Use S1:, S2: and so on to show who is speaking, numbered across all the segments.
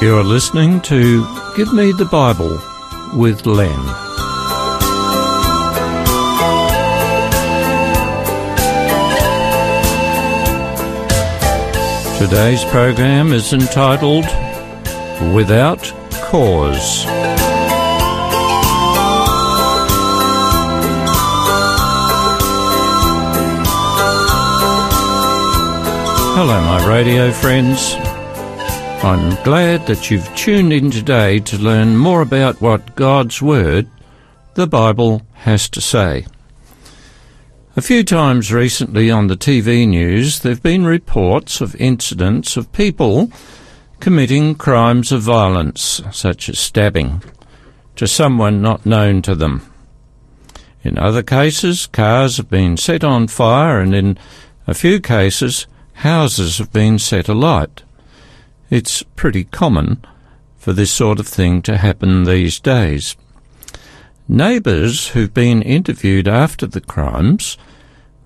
S1: You're listening to Give Me the Bible with Len. Today's program is entitled Without Cause. Hello, my radio friends. I'm glad that you've tuned in today to learn more about what God's Word, the Bible, has to say. A few times recently on the TV news, there have been reports of incidents of people committing crimes of violence, such as stabbing, to someone not known to them. In other cases, cars have been set on fire, and in a few cases, houses have been set alight. It's pretty common for this sort of thing to happen these days. Neighbours who've been interviewed after the crimes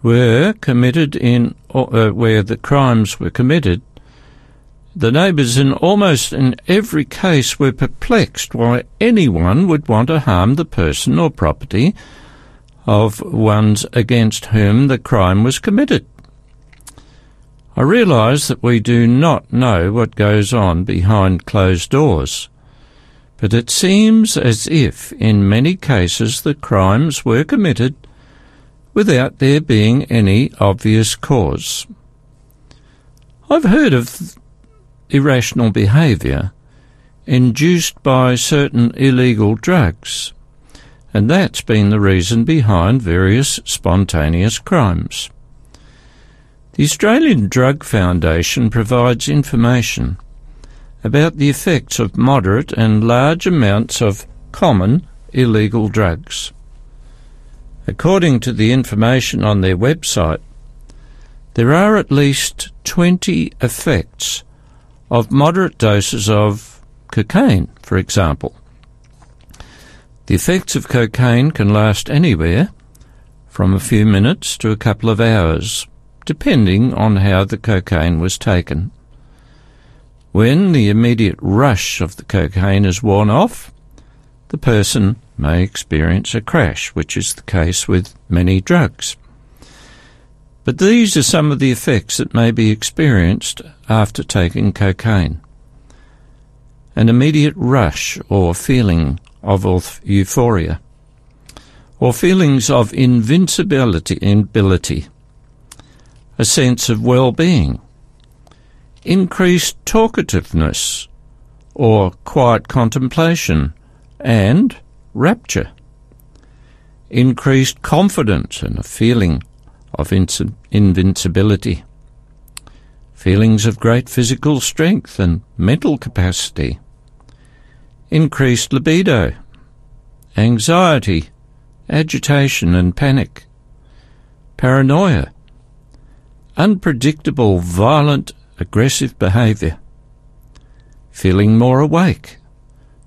S1: were committed in uh, where the crimes were committed. The neighbours in almost in every case were perplexed why anyone would want to harm the person or property of ones against whom the crime was committed. I realise that we do not know what goes on behind closed doors, but it seems as if in many cases the crimes were committed without there being any obvious cause. I've heard of irrational behaviour induced by certain illegal drugs, and that's been the reason behind various spontaneous crimes. The Australian Drug Foundation provides information about the effects of moderate and large amounts of common illegal drugs. According to the information on their website, there are at least 20 effects of moderate doses of cocaine, for example. The effects of cocaine can last anywhere from a few minutes to a couple of hours depending on how the cocaine was taken. When the immediate rush of the cocaine is worn off, the person may experience a crash, which is the case with many drugs. But these are some of the effects that may be experienced after taking cocaine. An immediate rush or feeling of euphoria, or feelings of invincibility, a sense of well-being, increased talkativeness or quiet contemplation, and rapture, increased confidence and a feeling of invincibility, feelings of great physical strength and mental capacity, increased libido, anxiety, agitation and panic, paranoia, unpredictable, violent, aggressive behaviour, feeling more awake,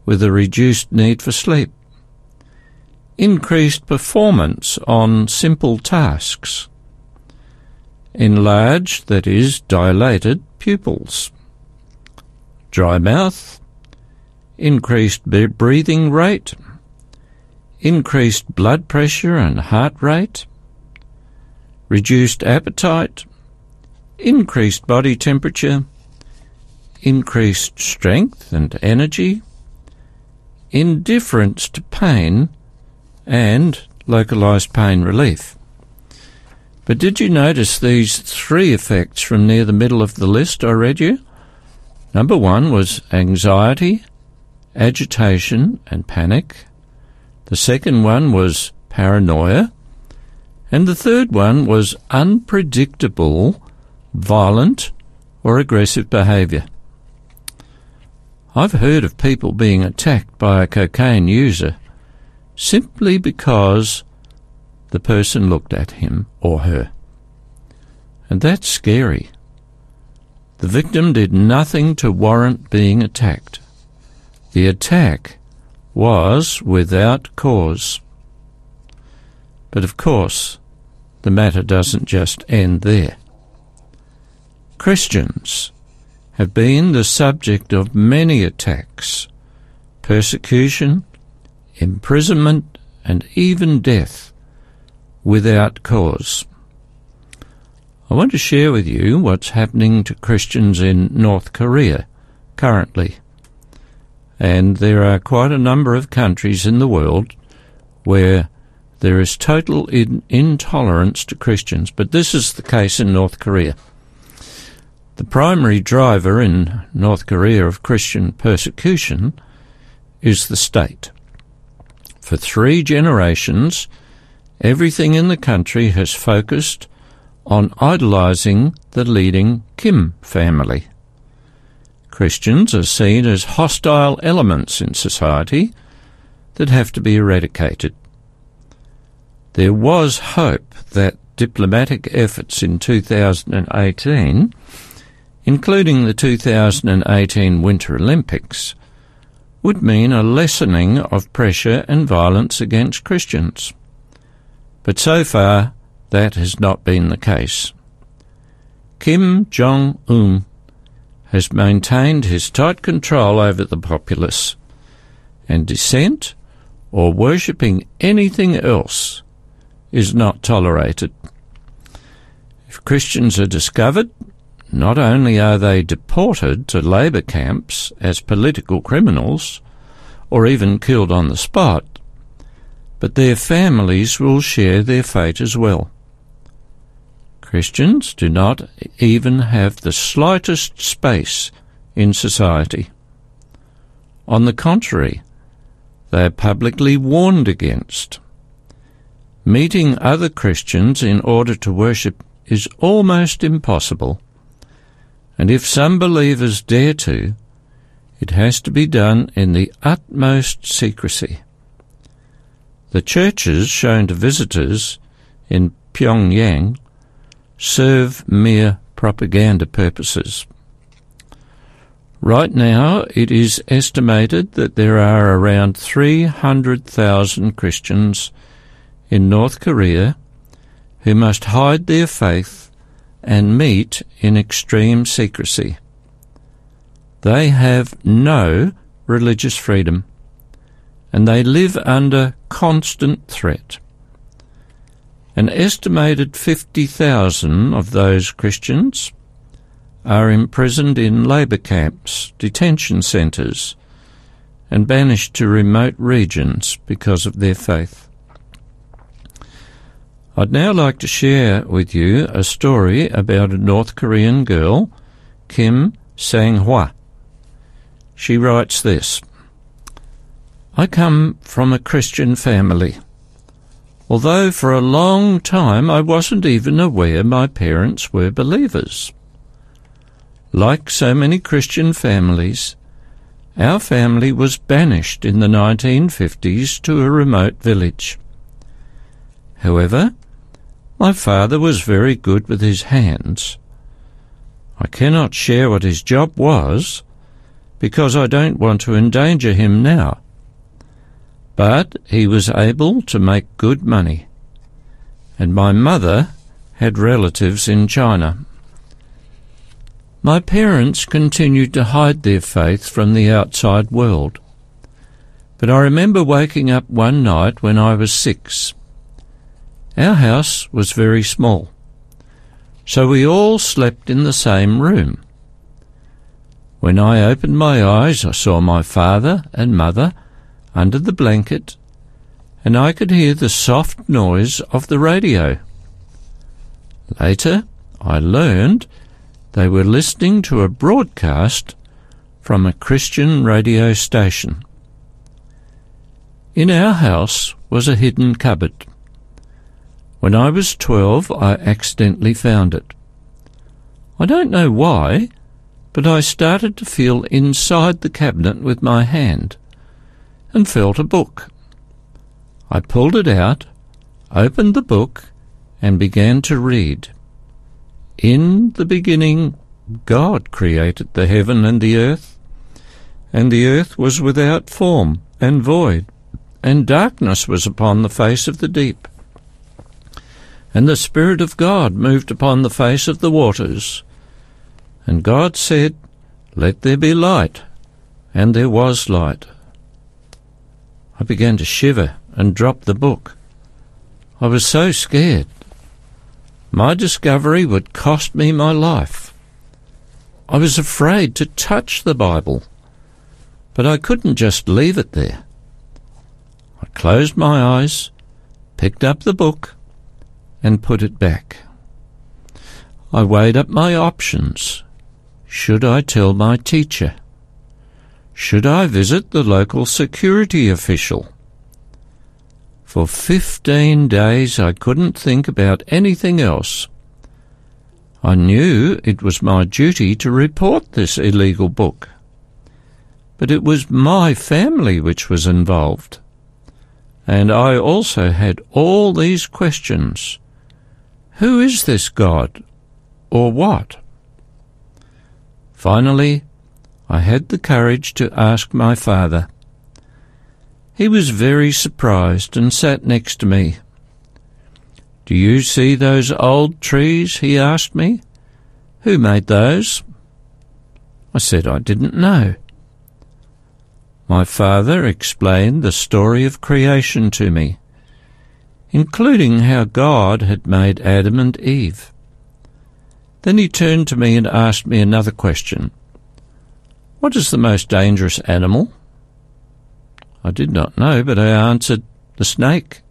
S1: with a reduced need for sleep, increased performance on simple tasks, enlarged, that is, dilated pupils, dry mouth, increased breathing rate, increased blood pressure and heart rate, reduced appetite, increased body temperature, increased strength and energy, indifference to pain, and localized pain relief. But did you notice these three effects from near the middle of the list I read you? Number one was anxiety, agitation, and panic. The second one was paranoia. And the third one was unpredictable violent, or aggressive behaviour. I've heard of people being attacked by a cocaine user simply because the person looked at him or her. And that's scary. The victim did nothing to warrant being attacked. The attack was without cause. But of course, the matter doesn't just end there. Christians have been the subject of many attacks, persecution, imprisonment, and even death without cause. I want to share with you what's happening to Christians in North Korea currently. And there are quite a number of countries in the world where there is total in- intolerance to Christians, but this is the case in North Korea. The primary driver in North Korea of Christian persecution is the state. For three generations, everything in the country has focused on idolizing the leading Kim family. Christians are seen as hostile elements in society that have to be eradicated. There was hope that diplomatic efforts in 2018, including the 2018 Winter Olympics, would mean a lessening of pressure and violence against Christians. But so far, that has not been the case. Kim Jong un has maintained his tight control over the populace, and dissent or worshipping anything else is not tolerated. If Christians are discovered, not only are they deported to labour camps as political criminals, or even killed on the spot, but their families will share their fate as well. Christians do not even have the slightest space in society. On the contrary, they are publicly warned against. Meeting other Christians in order to worship is almost impossible, and if some believers dare to, it has to be done in the utmost secrecy. The churches shown to visitors in Pyongyang serve mere propaganda purposes. Right now, it is estimated that there are around 300,000 Christians in North Korea who must hide their faith and meet in extreme secrecy. They have no religious freedom and they live under constant threat. An estimated 50,000 of those Christians are imprisoned in labour camps, detention centres, and banished to remote regions because of their faith. I'd now like to share with you a story about a North Korean girl, Kim Sang-hwa. She writes this I come from a Christian family although for a long time I wasn't even aware my parents were believers. Like so many Christian families, our family was banished in the 1950s to a remote village. However, my father was very good with his hands. I cannot share what his job was, because I don't want to endanger him now. But he was able to make good money. And my mother had relatives in China. My parents continued to hide their faith from the outside world. But I remember waking up one night when I was six. Our house was very small, so we all slept in the same room. When I opened my eyes, I saw my father and mother under the blanket, and I could hear the soft noise of the radio. Later, I learned they were listening to a broadcast from a Christian radio station. In our house was a hidden cupboard. When I was twelve, I accidentally found it. I don't know why, but I started to feel inside the cabinet with my hand and felt a book. I pulled it out, opened the book, and began to read. In the beginning, God created the heaven and the earth, and the earth was without form and void, and darkness was upon the face of the deep. And the Spirit of God moved upon the face of the waters. And God said, Let there be light. And there was light. I began to shiver and drop the book. I was so scared. My discovery would cost me my life. I was afraid to touch the Bible, but I couldn't just leave it there. I closed my eyes, picked up the book, and put it back. I weighed up my options. Should I tell my teacher? Should I visit the local security official? For fifteen days I couldn't think about anything else. I knew it was my duty to report this illegal book. But it was my family which was involved. And I also had all these questions. Who is this God? Or what? Finally, I had the courage to ask my father. He was very surprised and sat next to me. Do you see those old trees? he asked me. Who made those? I said I didn't know. My father explained the story of creation to me, including how God had made Adam and Eve. Then he turned to me and asked me another question. What is the most dangerous animal? I did not know, but I answered, the snake.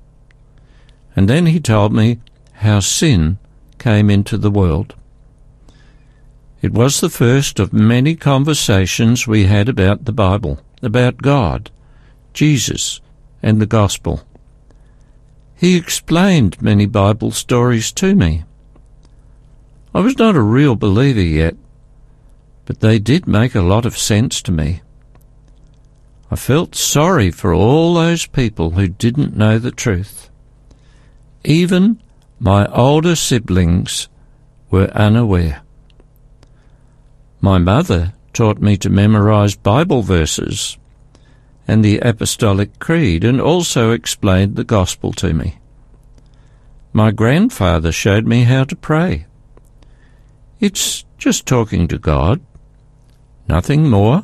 S1: And then he told me how sin came into the world. It was the first of many conversations we had about the Bible, about God, Jesus, and the Gospel. He explained many Bible stories to me. I was not a real believer yet, but they did make a lot of sense to me. I felt sorry for all those people who didn't know the truth. Even my older siblings were unaware. My mother taught me to memorize Bible verses and the Apostolic Creed and also explained the Gospel to me. My grandfather showed me how to pray. It's just talking to God. Nothing more,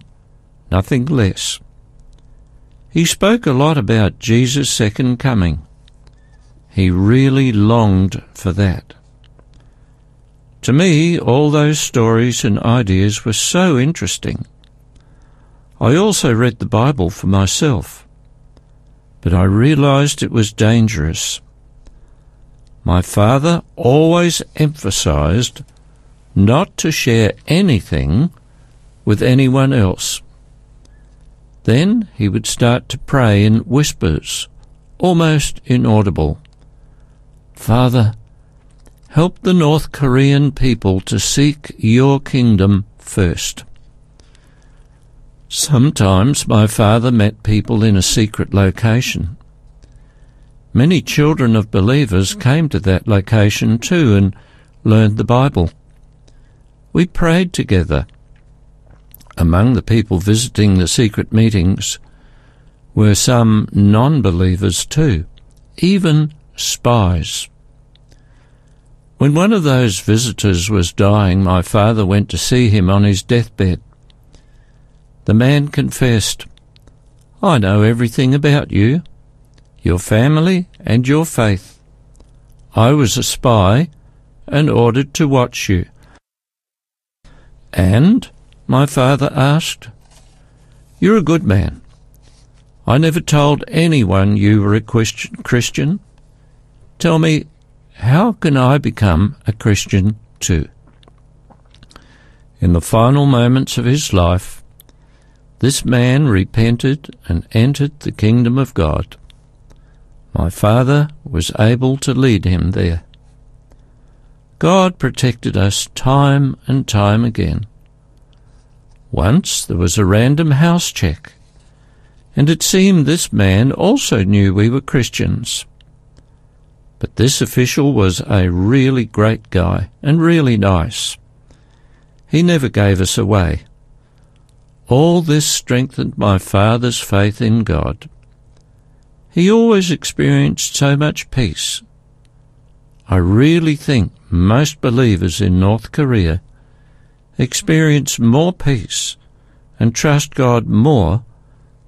S1: nothing less. He spoke a lot about Jesus' second coming. He really longed for that. To me, all those stories and ideas were so interesting. I also read the Bible for myself, but I realized it was dangerous. My father always emphasized not to share anything with anyone else. Then he would start to pray in whispers, almost inaudible. Father, help the North Korean people to seek your kingdom first. Sometimes my father met people in a secret location. Many children of believers came to that location too and learned the Bible. We prayed together. Among the people visiting the secret meetings were some non believers too, even spies. When one of those visitors was dying, my father went to see him on his deathbed. The man confessed, I know everything about you, your family, and your faith. I was a spy and ordered to watch you. And? my father asked. You're a good man. I never told anyone you were a Christian. Tell me, how can I become a Christian too? In the final moments of his life, this man repented and entered the kingdom of God. My father was able to lead him there. God protected us time and time again. Once there was a random house check, and it seemed this man also knew we were Christians. But this official was a really great guy and really nice. He never gave us away. All this strengthened my father's faith in God. He always experienced so much peace I really think most believers in North Korea experience more peace and trust God more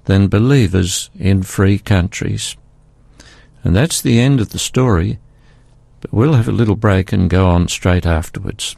S1: than believers in free countries. And that's the end of the story, but we'll have a little break and go on straight afterwards.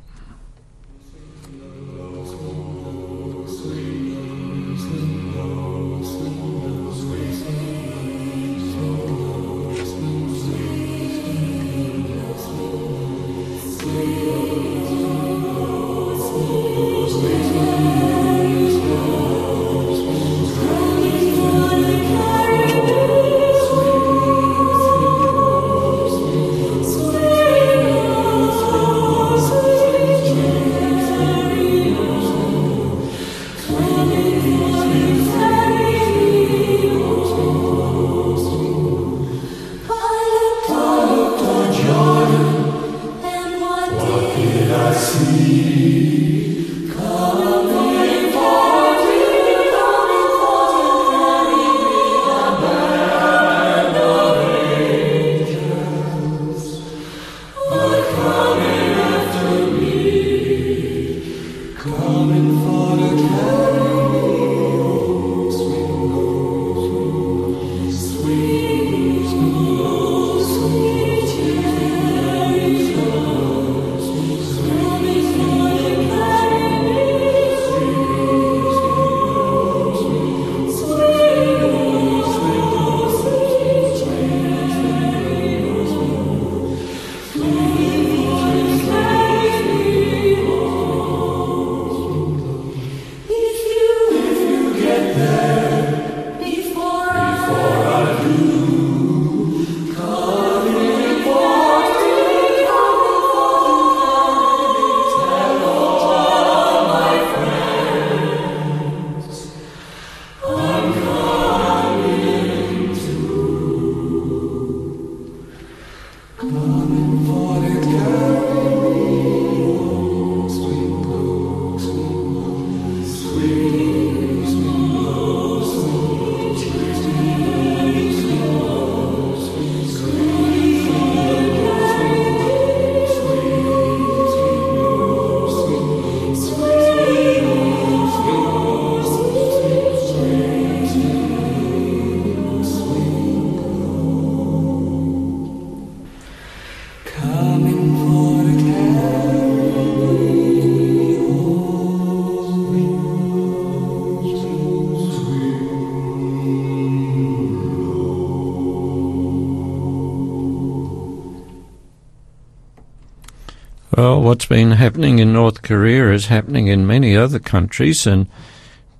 S1: What's been happening in North Korea is happening in many other countries, and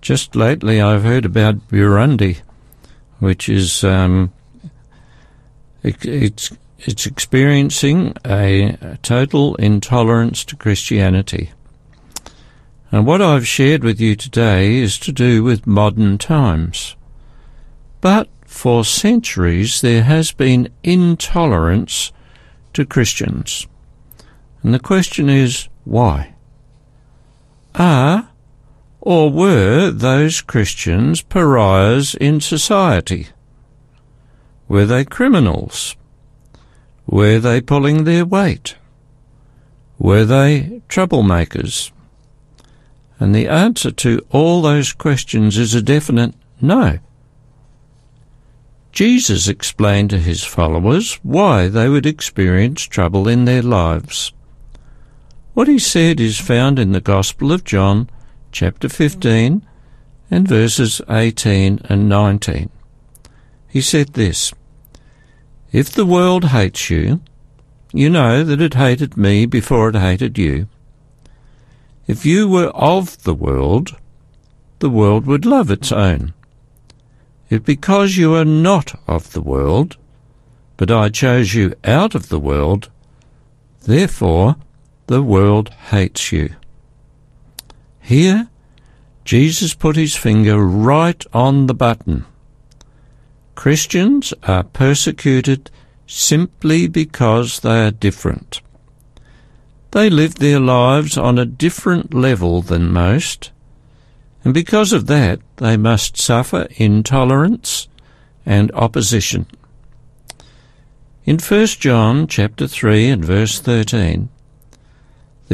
S1: just lately I've heard about Burundi, which is um, it, it's it's experiencing a, a total intolerance to Christianity. And what I've shared with you today is to do with modern times. But for centuries there has been intolerance to Christians. And the question is, why? Are or were those Christians pariahs in society? Were they criminals? Were they pulling their weight? Were they troublemakers? And the answer to all those questions is a definite no. Jesus explained to his followers why they would experience trouble in their lives. What he said is found in the Gospel of John, chapter 15, and verses 18 and 19. He said this If the world hates you, you know that it hated me before it hated you. If you were of the world, the world would love its own. If because you are not of the world, but I chose you out of the world, therefore the world hates you. Here, Jesus put his finger right on the button. Christians are persecuted simply because they are different. They live their lives on a different level than most, and because of that they must suffer intolerance and opposition. In 1 John chapter 3 and verse 13,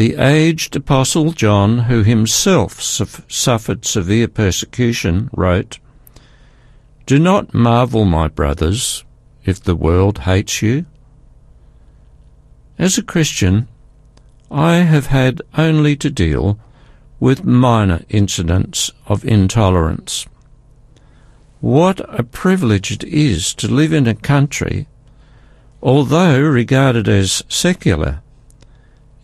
S1: the aged Apostle John, who himself suffered severe persecution, wrote, Do not marvel, my brothers, if the world hates you. As a Christian, I have had only to deal with minor incidents of intolerance. What a privilege it is to live in a country, although regarded as secular,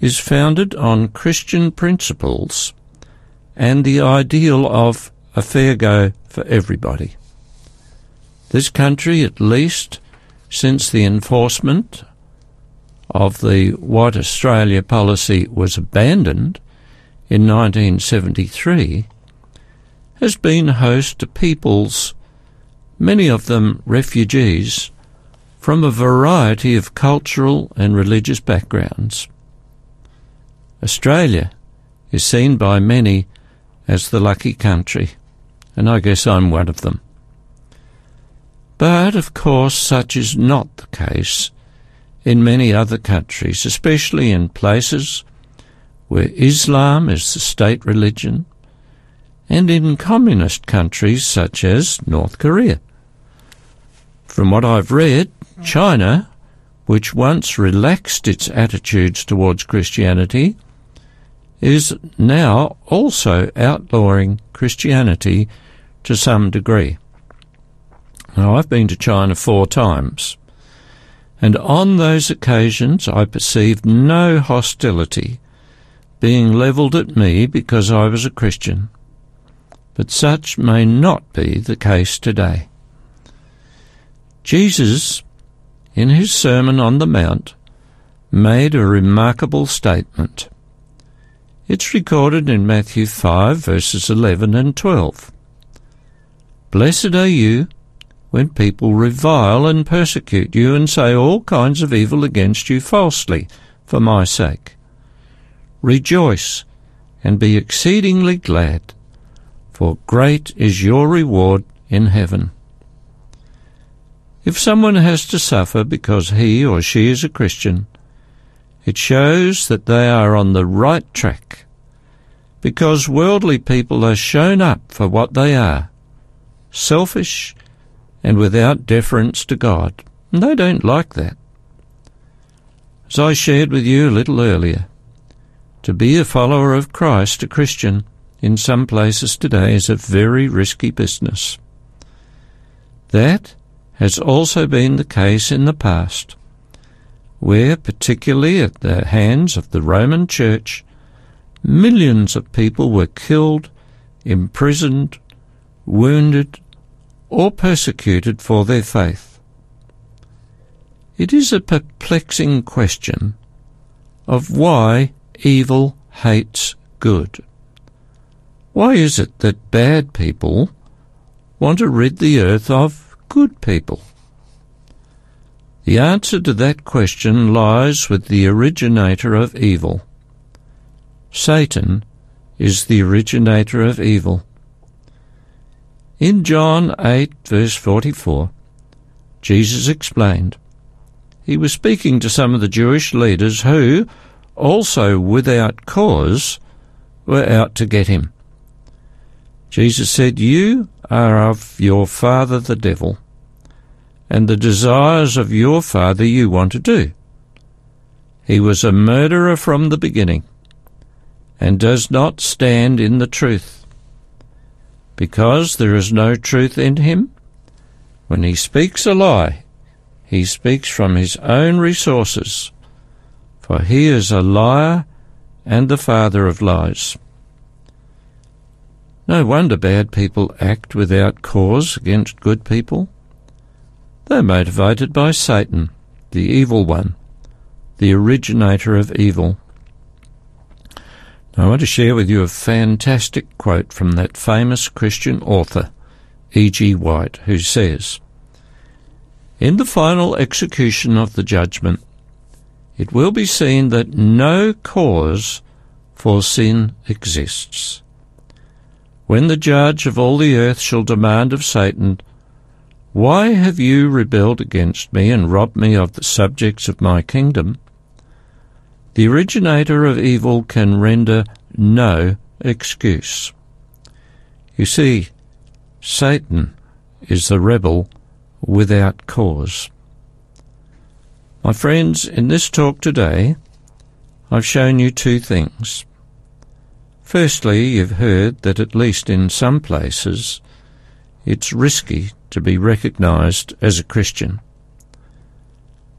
S1: is founded on Christian principles and the ideal of a fair go for everybody. This country, at least since the enforcement of the White Australia policy was abandoned in 1973, has been host to peoples, many of them refugees, from a variety of cultural and religious backgrounds. Australia is seen by many as the lucky country, and I guess I'm one of them. But, of course, such is not the case in many other countries, especially in places where Islam is the state religion, and in communist countries such as North Korea. From what I've read, China, which once relaxed its attitudes towards Christianity, is now also outlawing Christianity to some degree. Now, I've been to China four times, and on those occasions I perceived no hostility being levelled at me because I was a Christian. But such may not be the case today. Jesus, in his Sermon on the Mount, made a remarkable statement. It's recorded in Matthew 5, verses 11 and 12. Blessed are you when people revile and persecute you and say all kinds of evil against you falsely for my sake. Rejoice and be exceedingly glad, for great is your reward in heaven. If someone has to suffer because he or she is a Christian, it shows that they are on the right track, because worldly people are shown up for what they are selfish and without deference to God. And they don't like that. As I shared with you a little earlier, to be a follower of Christ, a Christian, in some places today is a very risky business. That has also been the case in the past where, particularly at the hands of the Roman Church, millions of people were killed, imprisoned, wounded, or persecuted for their faith. It is a perplexing question of why evil hates good. Why is it that bad people want to rid the earth of good people? The answer to that question lies with the originator of evil. Satan is the originator of evil. In John 8, verse 44, Jesus explained. He was speaking to some of the Jewish leaders who, also without cause, were out to get him. Jesus said, You are of your father the devil and the desires of your father you want to do. He was a murderer from the beginning, and does not stand in the truth. Because there is no truth in him, when he speaks a lie, he speaks from his own resources, for he is a liar and the father of lies. No wonder bad people act without cause against good people. They're motivated by Satan, the evil one, the originator of evil. I want to share with you a fantastic quote from that famous Christian author, E.G. White, who says, In the final execution of the judgment, it will be seen that no cause for sin exists. When the judge of all the earth shall demand of Satan why have you rebelled against me and robbed me of the subjects of my kingdom? The originator of evil can render no excuse. You see, Satan is the rebel without cause. My friends, in this talk today, I've shown you two things. Firstly, you've heard that at least in some places, it's risky to be recognised as a Christian.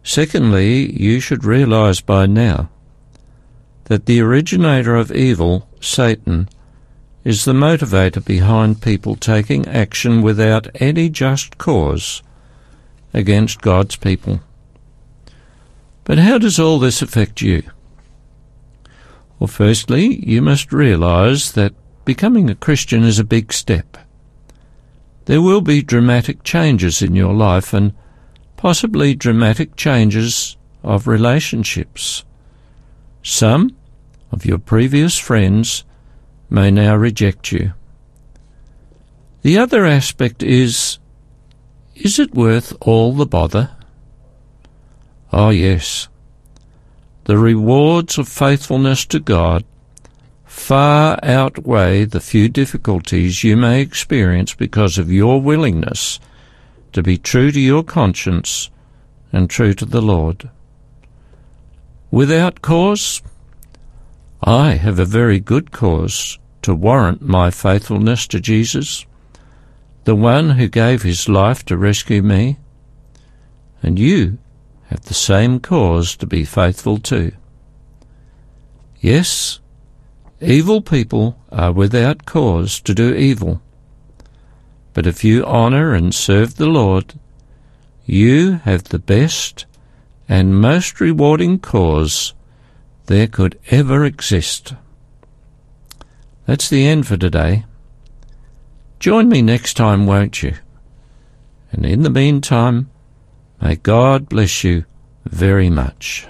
S1: Secondly, you should realize by now that the originator of evil, Satan, is the motivator behind people taking action without any just cause against God's people. But how does all this affect you? Well, firstly, you must realize that becoming a Christian is a big step. There will be dramatic changes in your life and possibly dramatic changes of relationships. Some of your previous friends may now reject you. The other aspect is, is it worth all the bother? Oh yes. The rewards of faithfulness to God far outweigh the few difficulties you may experience because of your willingness to be true to your conscience and true to the Lord. Without cause, I have a very good cause to warrant my faithfulness to Jesus, the one who gave his life to rescue me, and you have the same cause to be faithful to. Yes, evil people are without cause to do evil, but if you honour and serve the Lord, you have the best and most rewarding cause there could ever exist. That's the end for today. Join me next time, won't you? And in the meantime, may God bless you very much.